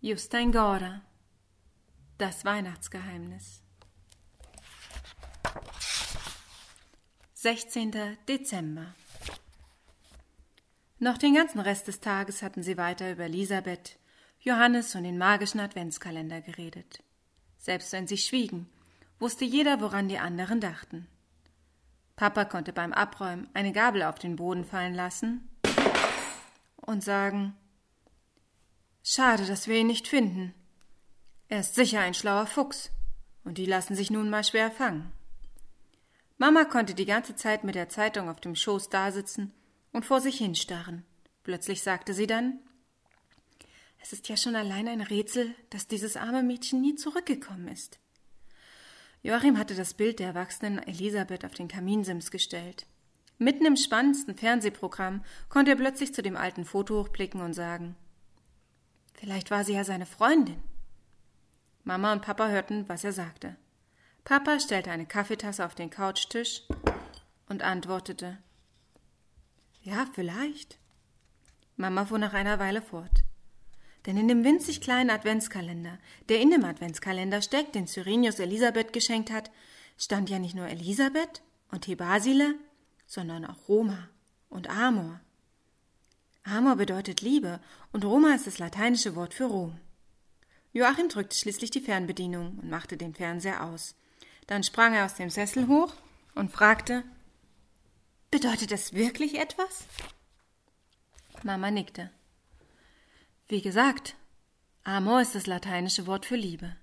Justin Gorder Das Weihnachtsgeheimnis 16. Dezember Noch den ganzen Rest des Tages hatten sie weiter über Elisabeth, Johannes und den magischen Adventskalender geredet. Selbst wenn sie schwiegen, wusste jeder, woran die anderen dachten. Papa konnte beim Abräumen eine Gabel auf den Boden fallen lassen und sagen Schade, dass wir ihn nicht finden. Er ist sicher ein schlauer Fuchs, und die lassen sich nun mal schwer fangen. Mama konnte die ganze Zeit mit der Zeitung auf dem Schoß dasitzen und vor sich hinstarren. Plötzlich sagte sie dann Es ist ja schon allein ein Rätsel, dass dieses arme Mädchen nie zurückgekommen ist. Joachim hatte das Bild der erwachsenen Elisabeth auf den Kaminsims gestellt. Mitten im spannendsten Fernsehprogramm konnte er plötzlich zu dem alten Foto hochblicken und sagen Vielleicht war sie ja seine Freundin. Mama und Papa hörten, was er sagte. Papa stellte eine Kaffeetasse auf den Couchtisch und antwortete Ja, vielleicht. Mama fuhr nach einer Weile fort. Denn in dem winzig kleinen Adventskalender, der in dem Adventskalender steckt, den Cyrenius Elisabeth geschenkt hat, stand ja nicht nur Elisabeth und Thebasile, sondern auch Roma und Amor. Amor bedeutet Liebe und Roma ist das lateinische Wort für Rom. Joachim drückte schließlich die Fernbedienung und machte den Fernseher aus. Dann sprang er aus dem Sessel hoch und fragte Bedeutet es wirklich etwas? Mama nickte. Wie gesagt, Amor ist das lateinische Wort für Liebe.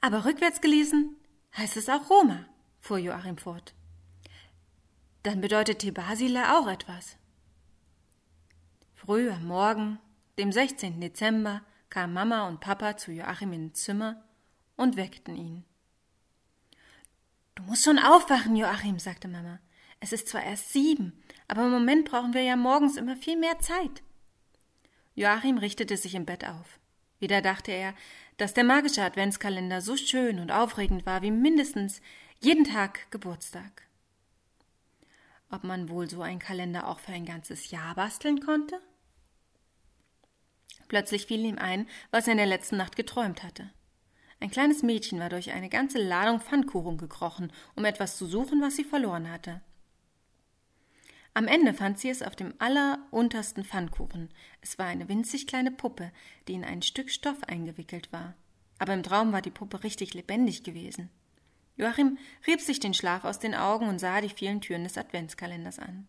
Aber rückwärts gelesen heißt es auch Roma, fuhr Joachim fort. Dann bedeutet Thebasile auch etwas. Früh am Morgen, dem 16. Dezember, kamen Mama und Papa zu Joachim ins Zimmer und weckten ihn. Du musst schon aufwachen, Joachim, sagte Mama. Es ist zwar erst sieben, aber im Moment brauchen wir ja morgens immer viel mehr Zeit. Joachim richtete sich im Bett auf. Wieder dachte er, dass der magische Adventskalender so schön und aufregend war wie mindestens jeden Tag Geburtstag. Ob man wohl so einen Kalender auch für ein ganzes Jahr basteln konnte? Plötzlich fiel ihm ein, was er in der letzten Nacht geträumt hatte. Ein kleines Mädchen war durch eine ganze Ladung Pfannkuchen gekrochen, um etwas zu suchen, was sie verloren hatte. Am Ende fand sie es auf dem alleruntersten Pfannkuchen. Es war eine winzig kleine Puppe, die in ein Stück Stoff eingewickelt war. Aber im Traum war die Puppe richtig lebendig gewesen. Joachim rieb sich den Schlaf aus den Augen und sah die vielen Türen des Adventskalenders an.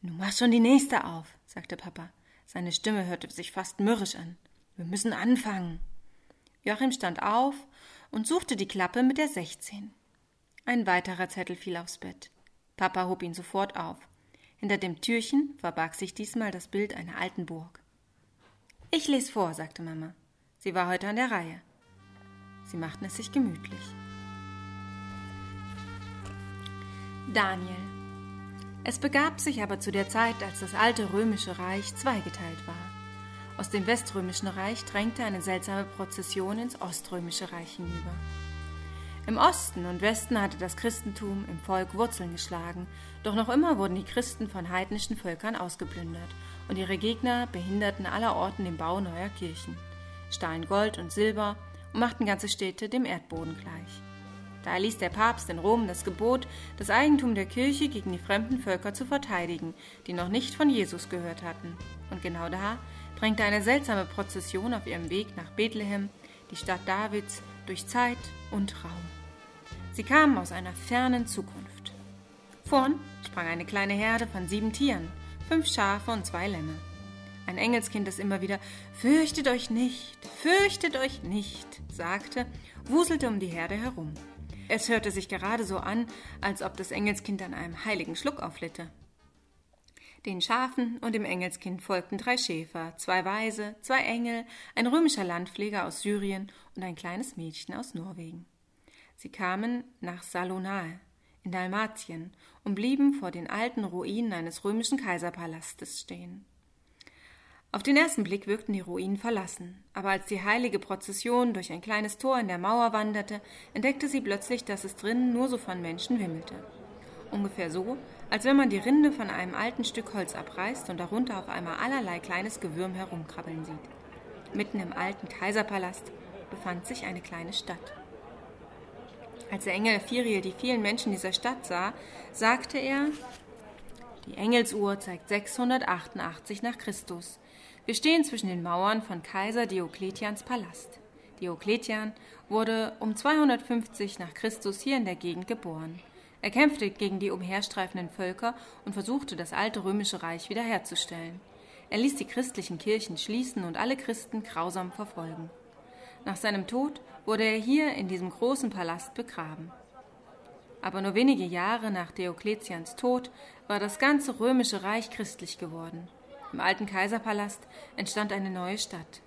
Nun mach schon die nächste auf, sagte Papa. Seine Stimme hörte sich fast mürrisch an. Wir müssen anfangen. Joachim stand auf und suchte die Klappe mit der 16. Ein weiterer Zettel fiel aufs Bett. Papa hob ihn sofort auf. Hinter dem Türchen verbarg sich diesmal das Bild einer alten Burg. Ich lese vor, sagte Mama. Sie war heute an der Reihe. Sie machten es sich gemütlich. Daniel es begab sich aber zu der Zeit, als das alte römische Reich zweigeteilt war. Aus dem weströmischen Reich drängte eine seltsame Prozession ins oströmische Reich hinüber. Im Osten und Westen hatte das Christentum im Volk Wurzeln geschlagen, doch noch immer wurden die Christen von heidnischen Völkern ausgeplündert und ihre Gegner behinderten allerorten den Bau neuer Kirchen, stahlen Gold und Silber und machten ganze Städte dem Erdboden gleich. Da erließ der Papst in Rom das Gebot, das Eigentum der Kirche gegen die fremden Völker zu verteidigen, die noch nicht von Jesus gehört hatten. Und genau da drängte eine seltsame Prozession auf ihrem Weg nach Bethlehem, die Stadt Davids, durch Zeit und Raum. Sie kamen aus einer fernen Zukunft. Vorn sprang eine kleine Herde von sieben Tieren, fünf Schafe und zwei Lämme. Ein Engelskind, das immer wieder Fürchtet euch nicht, fürchtet euch nicht, sagte, wuselte um die Herde herum. Es hörte sich gerade so an, als ob das Engelskind an einem heiligen Schluck auflitte. Den Schafen und dem Engelskind folgten drei Schäfer, zwei Weise, zwei Engel, ein römischer Landpfleger aus Syrien und ein kleines Mädchen aus Norwegen. Sie kamen nach Salonae in Dalmatien und blieben vor den alten Ruinen eines römischen Kaiserpalastes stehen. Auf den ersten Blick wirkten die Ruinen verlassen, aber als die heilige Prozession durch ein kleines Tor in der Mauer wanderte, entdeckte sie plötzlich, dass es drinnen nur so von Menschen wimmelte. Ungefähr so, als wenn man die Rinde von einem alten Stück Holz abreißt und darunter auf einmal allerlei kleines Gewürm herumkrabbeln sieht. Mitten im alten Kaiserpalast befand sich eine kleine Stadt. Als der Engel Firiel die vielen Menschen dieser Stadt sah, sagte er, die Engelsuhr zeigt 688 nach Christus. Wir stehen zwischen den Mauern von Kaiser Diokletians Palast. Diokletian wurde um 250 nach Christus hier in der Gegend geboren. Er kämpfte gegen die umherstreifenden Völker und versuchte, das alte römische Reich wiederherzustellen. Er ließ die christlichen Kirchen schließen und alle Christen grausam verfolgen. Nach seinem Tod wurde er hier in diesem großen Palast begraben. Aber nur wenige Jahre nach Diokletians Tod war das ganze römische Reich christlich geworden. Im alten Kaiserpalast entstand eine neue Stadt.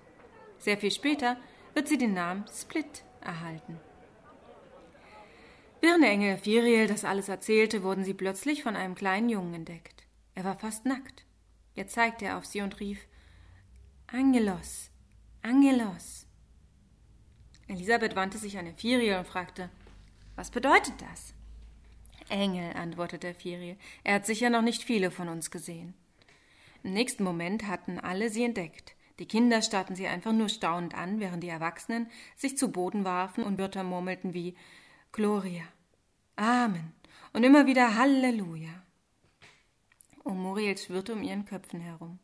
Sehr viel später wird sie den Namen Split erhalten. Während der Engel Firiel das alles erzählte, wurden sie plötzlich von einem kleinen Jungen entdeckt. Er war fast nackt. Jetzt zeigte er auf sie und rief Angelos, Angelos. Elisabeth wandte sich an Ephiriel und fragte Was bedeutet das? Engel, antwortete Ephiriel. Er hat sicher noch nicht viele von uns gesehen. Im nächsten Moment hatten alle sie entdeckt. Die Kinder starrten sie einfach nur staunend an, während die Erwachsenen sich zu Boden warfen und Wörter murmelten wie Gloria, Amen und immer wieder Halleluja. Und Muriel schwirrte um ihren Köpfen herum.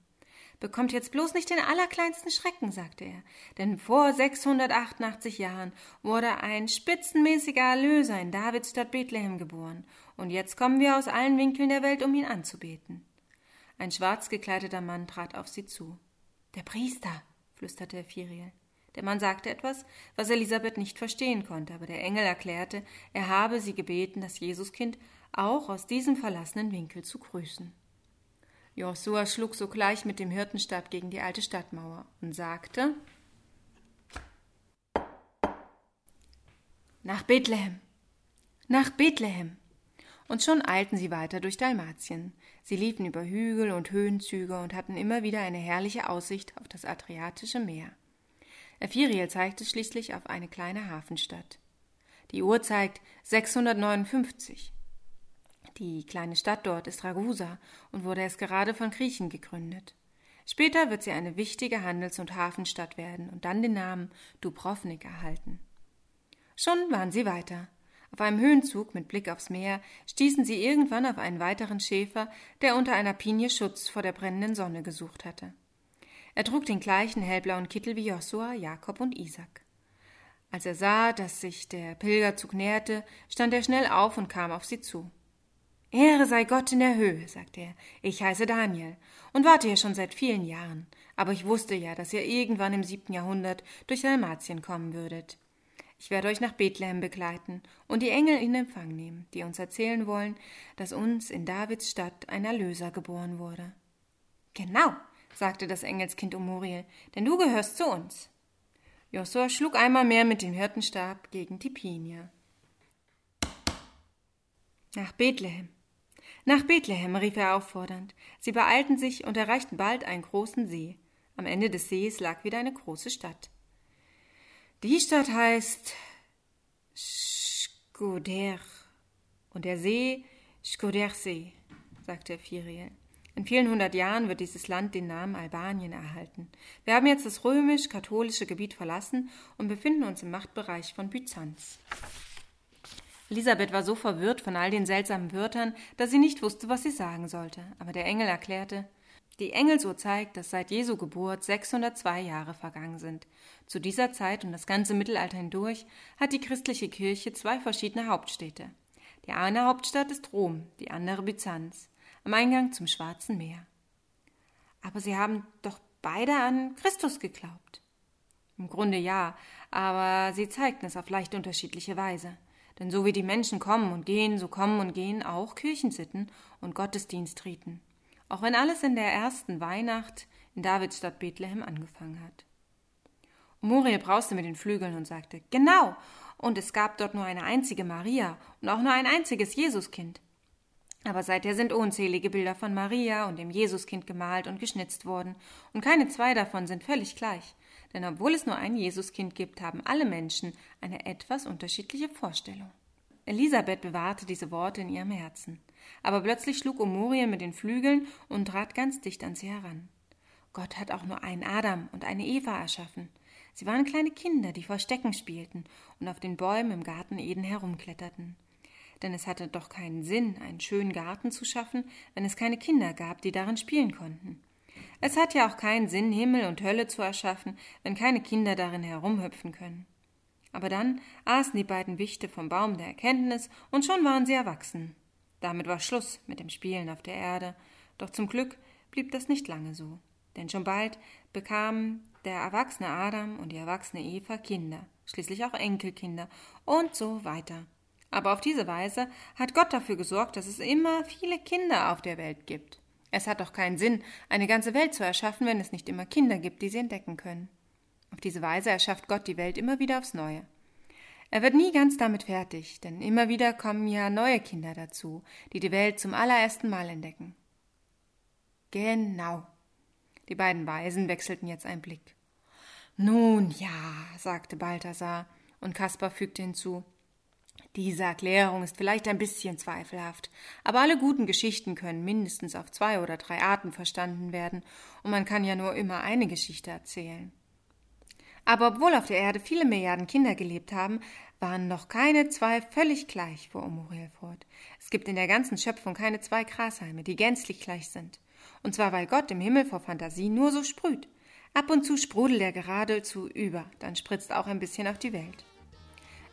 Bekommt jetzt bloß nicht den allerkleinsten Schrecken, sagte er, denn vor 688 Jahren wurde ein spitzenmäßiger Erlöser in Davids Stadt Bethlehem geboren, und jetzt kommen wir aus allen Winkeln der Welt, um ihn anzubeten. Ein schwarz gekleideter Mann trat auf sie zu. Der Priester, flüsterte Ephiriel. Der Mann sagte etwas, was Elisabeth nicht verstehen konnte, aber der Engel erklärte, er habe sie gebeten, das Jesuskind auch aus diesem verlassenen Winkel zu grüßen. Josua schlug sogleich mit dem Hirtenstab gegen die alte Stadtmauer und sagte Nach Bethlehem. Nach Bethlehem. Und schon eilten sie weiter durch Dalmatien. Sie liefen über Hügel und Höhenzüge und hatten immer wieder eine herrliche Aussicht auf das Adriatische Meer. Ephiriel zeigte schließlich auf eine kleine Hafenstadt. Die Uhr zeigt 659. Die kleine Stadt dort ist Ragusa und wurde erst gerade von Griechen gegründet. Später wird sie eine wichtige Handels- und Hafenstadt werden und dann den Namen Dubrovnik erhalten. Schon waren sie weiter. Auf einem Höhenzug mit Blick aufs Meer stießen sie irgendwann auf einen weiteren Schäfer, der unter einer Pinie Schutz vor der brennenden Sonne gesucht hatte. Er trug den gleichen hellblauen Kittel wie Josua, Jakob und Isaac. Als er sah, dass sich der Pilgerzug näherte, stand er schnell auf und kam auf sie zu. Ehre sei Gott in der Höhe, sagte er. Ich heiße Daniel und warte hier schon seit vielen Jahren. Aber ich wusste ja, dass ihr irgendwann im siebten Jahrhundert durch Dalmatien kommen würdet. Ich werde euch nach Bethlehem begleiten und die Engel in Empfang nehmen, die uns erzählen wollen, dass uns in Davids Stadt ein Erlöser geboren wurde. Genau, sagte das Engelskind um Muriel, denn du gehörst zu uns. Josua schlug einmal mehr mit dem Hirtenstab gegen die Pinie. Nach Bethlehem, nach Bethlehem, rief er auffordernd. Sie beeilten sich und erreichten bald einen großen See. Am Ende des Sees lag wieder eine große Stadt. Die Stadt heißt Skoder und der See Skodersee, sagte Firiel. In vielen hundert Jahren wird dieses Land den Namen Albanien erhalten. Wir haben jetzt das römisch-katholische Gebiet verlassen und befinden uns im Machtbereich von Byzanz. Elisabeth war so verwirrt von all den seltsamen Wörtern, dass sie nicht wusste, was sie sagen sollte. Aber der Engel erklärte, die Engelsuhr zeigt, dass seit Jesu Geburt 602 Jahre vergangen sind. Zu dieser Zeit und das ganze Mittelalter hindurch hat die christliche Kirche zwei verschiedene Hauptstädte. Die eine Hauptstadt ist Rom, die andere Byzanz, am Eingang zum Schwarzen Meer. Aber sie haben doch beide an Christus geglaubt. Im Grunde ja, aber sie zeigten es auf leicht unterschiedliche Weise. Denn so wie die Menschen kommen und gehen, so kommen und gehen auch Kirchensitten und Gottesdienstriten. Auch wenn alles in der ersten Weihnacht in Davids Stadt Bethlehem angefangen hat. Muriel brauste mit den Flügeln und sagte, genau, und es gab dort nur eine einzige Maria und auch nur ein einziges Jesuskind. Aber seither sind unzählige Bilder von Maria und dem Jesuskind gemalt und geschnitzt worden, und keine zwei davon sind völlig gleich. Denn obwohl es nur ein Jesuskind gibt, haben alle Menschen eine etwas unterschiedliche Vorstellung. Elisabeth bewahrte diese Worte in ihrem Herzen. Aber plötzlich schlug Omurien mit den Flügeln und trat ganz dicht an sie heran. Gott hat auch nur einen Adam und eine Eva erschaffen. Sie waren kleine Kinder, die Verstecken spielten und auf den Bäumen im Garten Eden herumkletterten. Denn es hatte doch keinen Sinn, einen schönen Garten zu schaffen, wenn es keine Kinder gab, die darin spielen konnten. Es hat ja auch keinen Sinn, Himmel und Hölle zu erschaffen, wenn keine Kinder darin herumhüpfen können. Aber dann aßen die beiden Wichte vom Baum der Erkenntnis und schon waren sie erwachsen. Damit war Schluss mit dem Spielen auf der Erde, doch zum Glück blieb das nicht lange so. Denn schon bald bekamen der erwachsene Adam und die erwachsene Eva Kinder, schließlich auch Enkelkinder und so weiter. Aber auf diese Weise hat Gott dafür gesorgt, dass es immer viele Kinder auf der Welt gibt. Es hat doch keinen Sinn, eine ganze Welt zu erschaffen, wenn es nicht immer Kinder gibt, die sie entdecken können. Auf diese Weise erschafft Gott die Welt immer wieder aufs Neue. Er wird nie ganz damit fertig, denn immer wieder kommen ja neue Kinder dazu, die die Welt zum allerersten Mal entdecken. Genau. Die beiden Weisen wechselten jetzt einen Blick. Nun ja, sagte Balthasar, und Kaspar fügte hinzu. Diese Erklärung ist vielleicht ein bisschen zweifelhaft, aber alle guten Geschichten können mindestens auf zwei oder drei Arten verstanden werden, und man kann ja nur immer eine Geschichte erzählen. Aber obwohl auf der Erde viele Milliarden Kinder gelebt haben, waren noch keine zwei völlig gleich, fuhr Omuriel fort. Es gibt in der ganzen Schöpfung keine zwei Grashalme, die gänzlich gleich sind. Und zwar, weil Gott im Himmel vor Fantasie nur so sprüht. Ab und zu sprudelt er geradezu über, dann spritzt auch ein bisschen auf die Welt.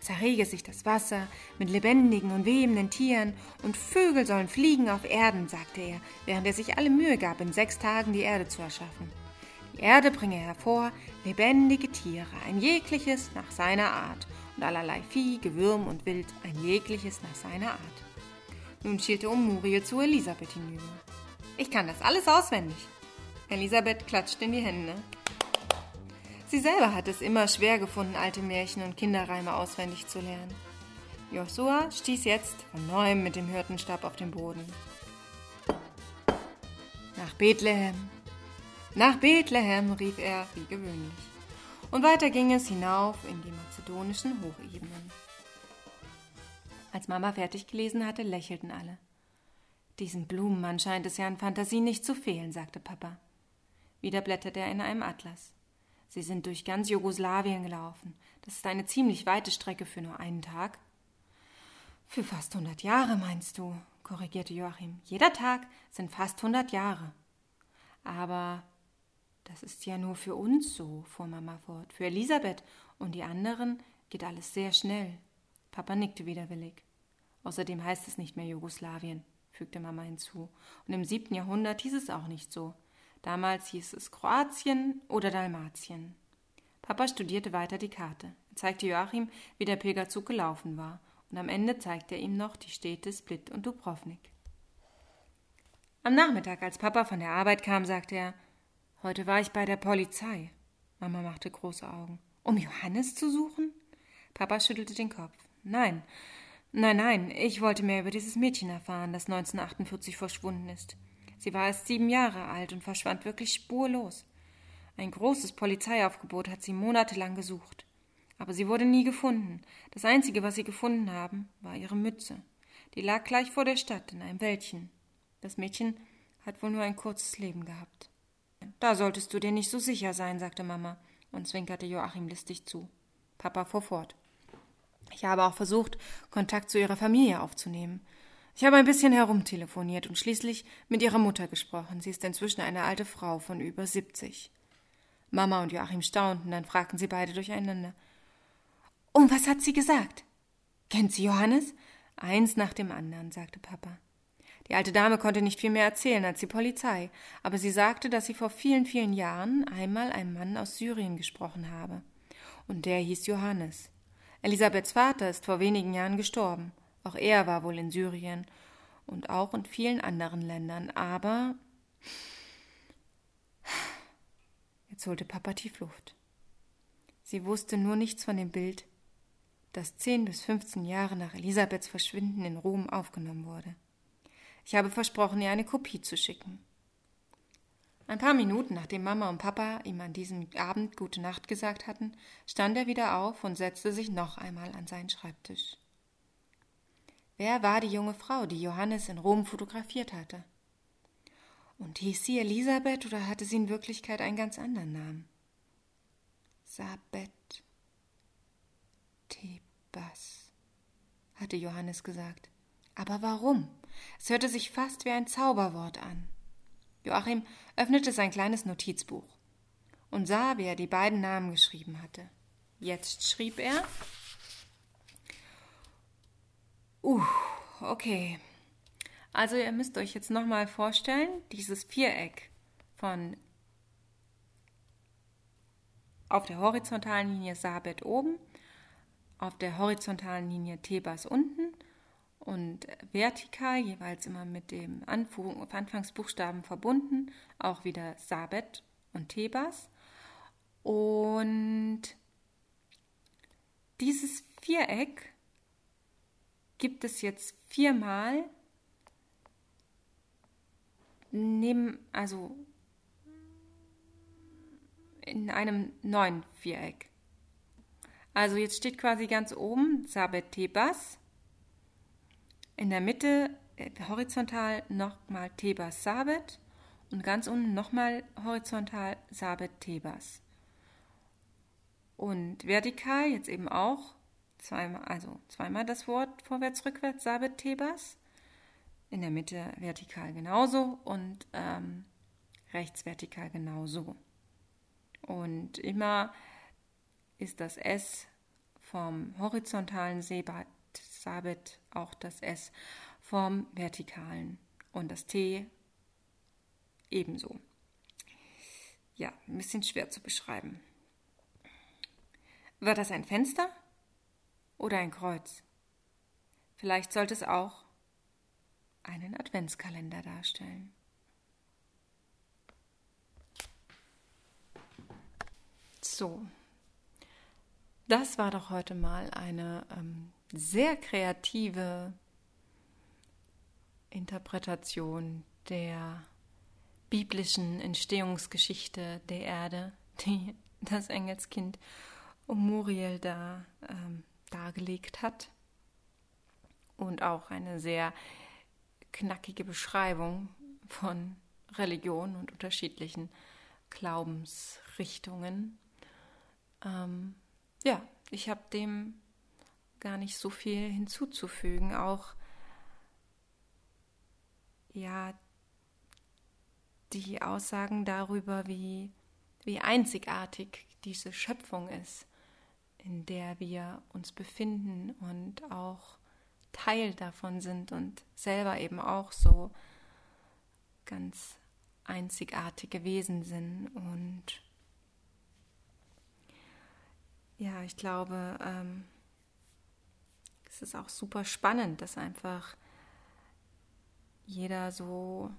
Es errege sich das Wasser mit lebendigen und webenden Tieren, und Vögel sollen fliegen auf Erden, sagte er, während er sich alle Mühe gab, in sechs Tagen die Erde zu erschaffen. Die Erde bringe hervor lebendige Tiere, ein jegliches nach seiner Art, und allerlei Vieh, Gewürm und Wild, ein jegliches nach seiner Art. Nun schielte um Muriel zu Elisabeth hinüber. Ich kann das alles auswendig, Elisabeth klatschte in die Hände. Sie selber hat es immer schwer gefunden, alte Märchen und Kinderreime auswendig zu lernen. Joshua stieß jetzt von neuem mit dem Hirtenstab auf den Boden. Nach Bethlehem, nach Bethlehem, rief er wie gewöhnlich. Und weiter ging es hinauf in die mazedonischen Hochebenen. Als Mama fertig gelesen hatte, lächelten alle. Diesen Blumenmann scheint es ja an Fantasie nicht zu fehlen, sagte Papa. Wieder blätterte er in einem Atlas. Sie sind durch ganz Jugoslawien gelaufen. Das ist eine ziemlich weite Strecke für nur einen Tag. Für fast hundert Jahre, meinst du? korrigierte Joachim. Jeder Tag sind fast hundert Jahre. Aber das ist ja nur für uns so, fuhr Mama fort. Für Elisabeth und die anderen geht alles sehr schnell. Papa nickte widerwillig. Außerdem heißt es nicht mehr Jugoslawien, fügte Mama hinzu. Und im siebten Jahrhundert hieß es auch nicht so. Damals hieß es Kroatien oder Dalmatien. Papa studierte weiter die Karte. Er zeigte Joachim, wie der Pilgerzug gelaufen war, und am Ende zeigte er ihm noch die Städte Split und Dubrovnik. Am Nachmittag, als Papa von der Arbeit kam, sagte er: Heute war ich bei der Polizei. Mama machte große Augen. Um Johannes zu suchen? Papa schüttelte den Kopf. Nein, nein, nein, ich wollte mehr über dieses Mädchen erfahren, das 1948 verschwunden ist. Sie war erst sieben Jahre alt und verschwand wirklich spurlos. Ein großes Polizeiaufgebot hat sie monatelang gesucht. Aber sie wurde nie gefunden. Das Einzige, was sie gefunden haben, war ihre Mütze. Die lag gleich vor der Stadt in einem Wäldchen. Das Mädchen hat wohl nur ein kurzes Leben gehabt. Da solltest du dir nicht so sicher sein, sagte Mama und zwinkerte Joachim listig zu. Papa fuhr fort. Ich habe auch versucht, Kontakt zu ihrer Familie aufzunehmen. Ich habe ein bisschen herumtelefoniert und schließlich mit ihrer Mutter gesprochen. Sie ist inzwischen eine alte Frau von über siebzig. Mama und Joachim staunten, dann fragten sie beide durcheinander. Und was hat sie gesagt? Kennt sie Johannes? Eins nach dem anderen, sagte Papa. Die alte Dame konnte nicht viel mehr erzählen als die Polizei, aber sie sagte, dass sie vor vielen, vielen Jahren einmal einen Mann aus Syrien gesprochen habe. Und der hieß Johannes. Elisabeths Vater ist vor wenigen Jahren gestorben. Auch er war wohl in Syrien und auch in vielen anderen Ländern, aber jetzt holte Papa tief Luft. Sie wusste nur nichts von dem Bild, das zehn bis fünfzehn Jahre nach Elisabeths Verschwinden in Rom aufgenommen wurde. Ich habe versprochen, ihr eine Kopie zu schicken. Ein paar Minuten nachdem Mama und Papa ihm an diesem Abend gute Nacht gesagt hatten, stand er wieder auf und setzte sich noch einmal an seinen Schreibtisch. Wer war die junge Frau, die Johannes in Rom fotografiert hatte? Und hieß sie Elisabeth oder hatte sie in Wirklichkeit einen ganz anderen Namen? Sabet Tebas, hatte Johannes gesagt. Aber warum? Es hörte sich fast wie ein Zauberwort an. Joachim öffnete sein kleines Notizbuch und sah, wie er die beiden Namen geschrieben hatte. Jetzt schrieb er. Uh, okay. Also ihr müsst euch jetzt nochmal vorstellen, dieses Viereck von auf der horizontalen Linie Sabet oben, auf der horizontalen Linie Tebas unten und vertikal jeweils immer mit dem Anfangsbuchstaben verbunden, auch wieder Sabet und Tebas. Und dieses Viereck gibt es jetzt viermal neben, also in einem neuen Viereck. Also jetzt steht quasi ganz oben Sabet Tebas in der Mitte äh, horizontal nochmal Tebas Sabet und ganz unten nochmal horizontal Sabet Tebas. Und vertikal jetzt eben auch zweimal, also zweimal das Wort vorwärts, rückwärts Sabet Tebas. In der Mitte vertikal genauso und ähm, rechts vertikal genauso. Und immer ist das S vom horizontalen Sabit auch das S vom Vertikalen und das T ebenso. Ja, ein bisschen schwer zu beschreiben. War das ein Fenster oder ein Kreuz? Vielleicht sollte es auch einen Adventskalender darstellen. So, das war doch heute mal eine ähm, sehr kreative Interpretation der biblischen Entstehungsgeschichte der Erde, die das Engelskind um Muriel da ähm, dargelegt hat. Und auch eine sehr knackige Beschreibung von Religion und unterschiedlichen Glaubensrichtungen. Ähm, ja, ich habe dem gar nicht so viel hinzuzufügen. Auch ja die Aussagen darüber, wie, wie einzigartig diese Schöpfung ist, in der wir uns befinden und auch Teil davon sind und selber eben auch so ganz einzigartige Wesen sind. Und ja, ich glaube, ähm, es ist auch super spannend, dass einfach jeder so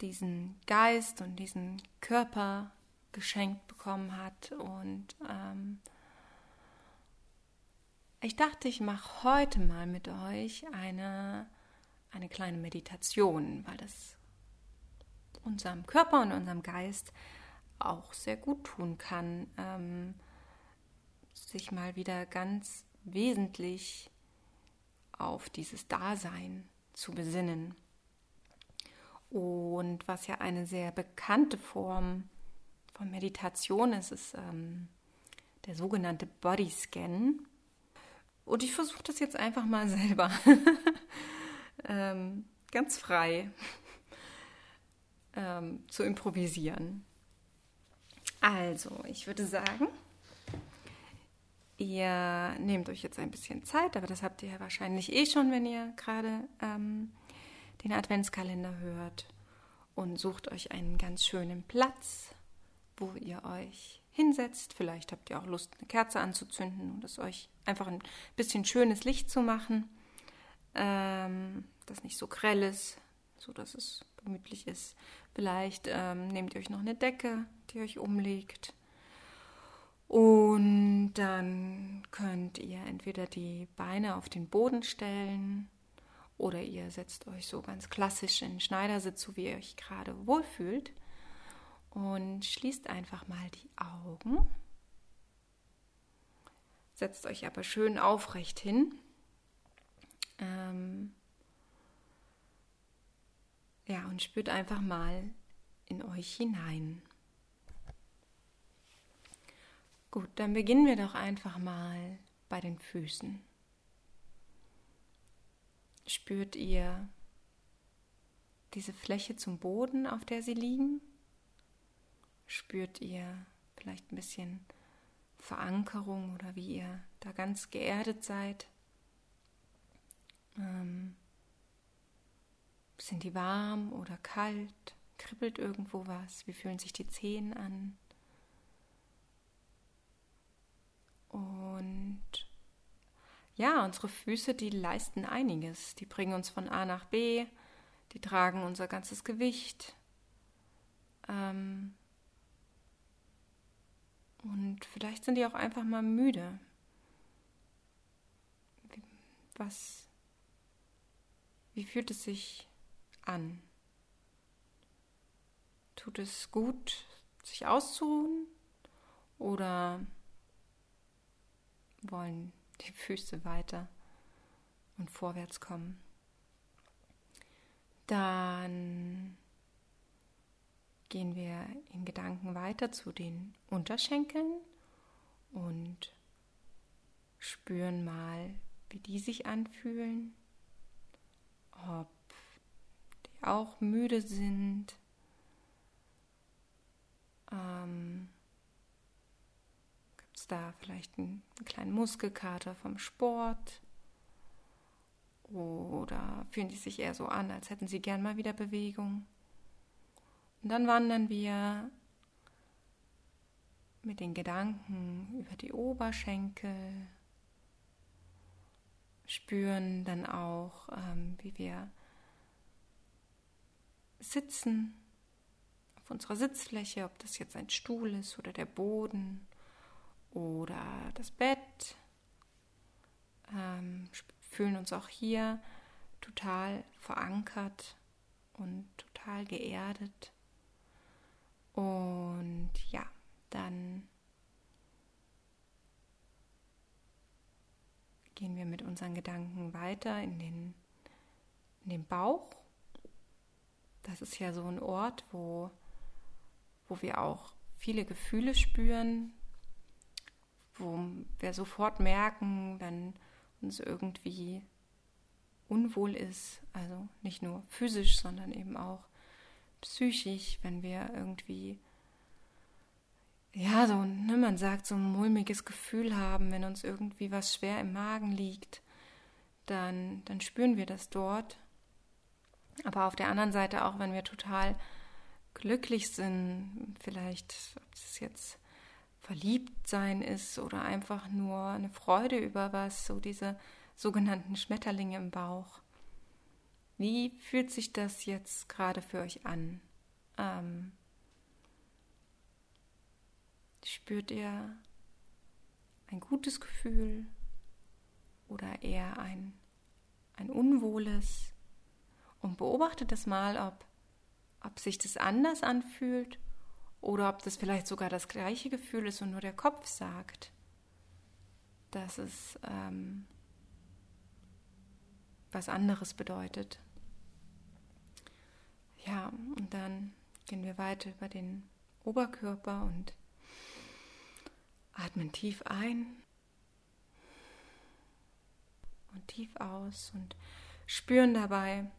diesen Geist und diesen Körper geschenkt bekommen hat. Und ähm, ich dachte, ich mache heute mal mit euch eine, eine kleine Meditation, weil das unserem Körper und unserem Geist auch sehr gut tun kann, ähm, sich mal wieder ganz wesentlich auf dieses Dasein zu besinnen. Und was ja eine sehr bekannte Form von Meditation ist, ist ähm, der sogenannte Bodyscan. Und ich versuche das jetzt einfach mal selber, ähm, ganz frei ähm, zu improvisieren. Also, ich würde sagen, Ihr nehmt euch jetzt ein bisschen Zeit, aber das habt ihr ja wahrscheinlich eh schon, wenn ihr gerade ähm, den Adventskalender hört. Und sucht euch einen ganz schönen Platz, wo ihr euch hinsetzt. Vielleicht habt ihr auch Lust, eine Kerze anzuzünden und es euch einfach ein bisschen schönes Licht zu machen, ähm, das nicht so grell ist, so dass es gemütlich ist. Vielleicht ähm, nehmt ihr euch noch eine Decke, die euch umlegt und dann könnt ihr entweder die Beine auf den Boden stellen oder ihr setzt euch so ganz klassisch in Schneidersitz, so wie ihr euch gerade wohlfühlt. Und schließt einfach mal die Augen. Setzt euch aber schön aufrecht hin. Ähm Ja, und spürt einfach mal in euch hinein. Gut, dann beginnen wir doch einfach mal bei den Füßen. Spürt ihr diese Fläche zum Boden, auf der sie liegen? Spürt ihr vielleicht ein bisschen Verankerung oder wie ihr da ganz geerdet seid? Ähm, sind die warm oder kalt? Kribbelt irgendwo was? Wie fühlen sich die Zehen an? Und ja, unsere Füße, die leisten einiges. Die bringen uns von A nach B, die tragen unser ganzes Gewicht. Ähm und vielleicht sind die auch einfach mal müde. Was, wie fühlt es sich an? Tut es gut, sich auszuruhen? Oder wollen die Füße weiter und vorwärts kommen? Dann gehen wir in Gedanken weiter zu den Unterschenkeln und spüren mal, wie die sich anfühlen, ob die auch müde sind. Ähm, da vielleicht einen, einen kleinen Muskelkater vom Sport? Oder fühlen die sich eher so an, als hätten sie gern mal wieder Bewegung? Und dann wandern wir mit den Gedanken über die Oberschenkel, spüren dann auch, ähm, wie wir sitzen auf unserer Sitzfläche, ob das jetzt ein Stuhl ist oder der Boden oder das Bett. Ähm, fühlen uns auch hier total verankert und total geerdet. Und ja, dann gehen wir mit unseren Gedanken weiter in den, in den Bauch. Das ist ja so ein Ort, wo, wo wir auch viele Gefühle spüren, wo wir sofort merken, wenn uns irgendwie unwohl ist, also nicht nur physisch, sondern eben auch psychisch, wenn wir irgendwie, ja, so, ne, man sagt, so ein mulmiges Gefühl haben, wenn uns irgendwie was schwer im Magen liegt, dann, dann spüren wir das dort. Aber auf der anderen Seite auch, wenn wir total glücklich sind, vielleicht, ob es jetzt verliebt sein ist oder einfach nur eine Freude über was, so diese sogenannten Schmetterlinge im Bauch. Wie fühlt sich das jetzt gerade für euch an? Ähm, spürt ihr ein gutes Gefühl oder eher ein, ein unwohles? Und beobachtet das mal, ob, ob sich das anders anfühlt oder ob das vielleicht sogar das gleiche Gefühl ist und nur der Kopf sagt, dass es ähm, was anderes bedeutet. Ja, und dann gehen wir weiter über den Oberkörper und atmen tief ein und tief aus und spüren dabei,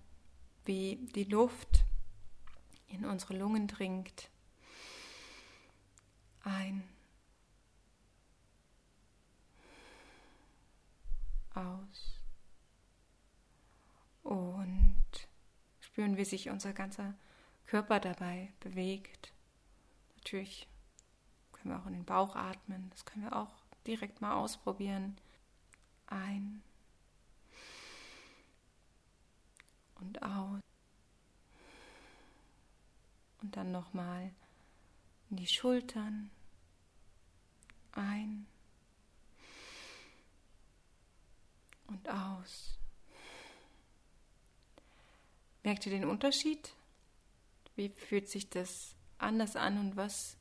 wie die Luft in unsere Lungen dringt ein. Aus. Und spüren, wie sich unser ganzer Körper dabei bewegt. Natürlich können wir auch in den Bauch atmen. Das können wir auch direkt mal ausprobieren. Ein und aus. Und dann nochmal in die Schultern ein und aus. Merkt ihr den Unterschied? Wie fühlt sich das anders an und was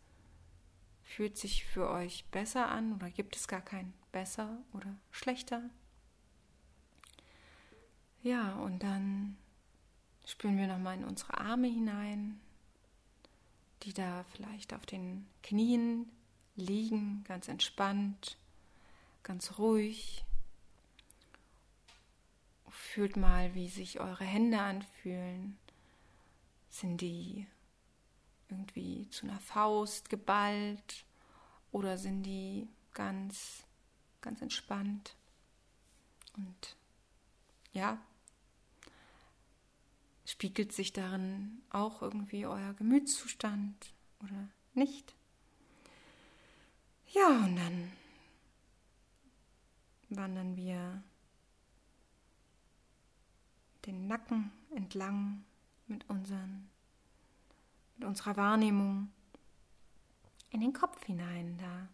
fühlt sich für euch besser an oder gibt es gar kein besser oder schlechter? Ja, und dann spüren wir nochmal in unsere Arme hinein, die da vielleicht auf den Knien liegen, ganz entspannt, ganz ruhig. Fühlt mal, wie sich eure Hände anfühlen. Sind die irgendwie zu einer Faust geballt oder sind die ganz, ganz entspannt? Und ja, spiegelt sich darin auch irgendwie euer Gemütszustand oder nicht? Ja, und dann wandern wir den Nacken entlang mit, unseren, mit unserer Wahrnehmung in den Kopf hinein, da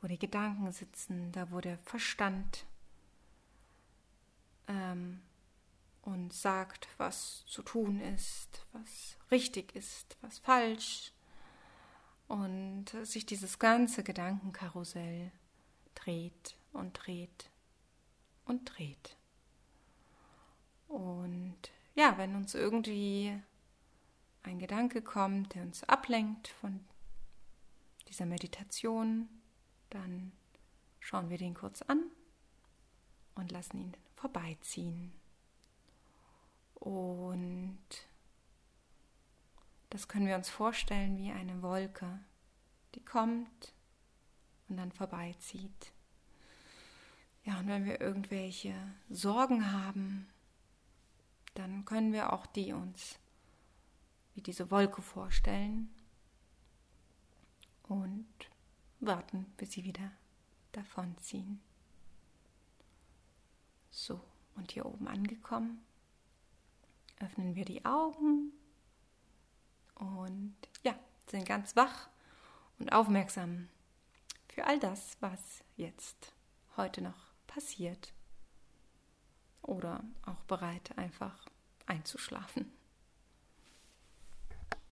wo die Gedanken sitzen, da wo der Verstand ähm, und sagt, was zu tun ist, was richtig ist, was falsch. Und sich dieses ganze Gedankenkarussell dreht und dreht und dreht. Und ja, wenn uns irgendwie ein Gedanke kommt, der uns ablenkt von dieser Meditation, dann schauen wir den kurz an und lassen ihn vorbeiziehen. Und das können wir uns vorstellen wie eine Wolke, die kommt und dann vorbeizieht. Ja, und wenn wir irgendwelche Sorgen haben, dann können wir auch die uns wie diese Wolke vorstellen und warten, bis sie wieder davonziehen. So, und hier oben angekommen öffnen wir die Augen und ja, sind ganz wach und aufmerksam für all das, was jetzt heute noch passiert. Oder auch bereit, einfach einzuschlafen.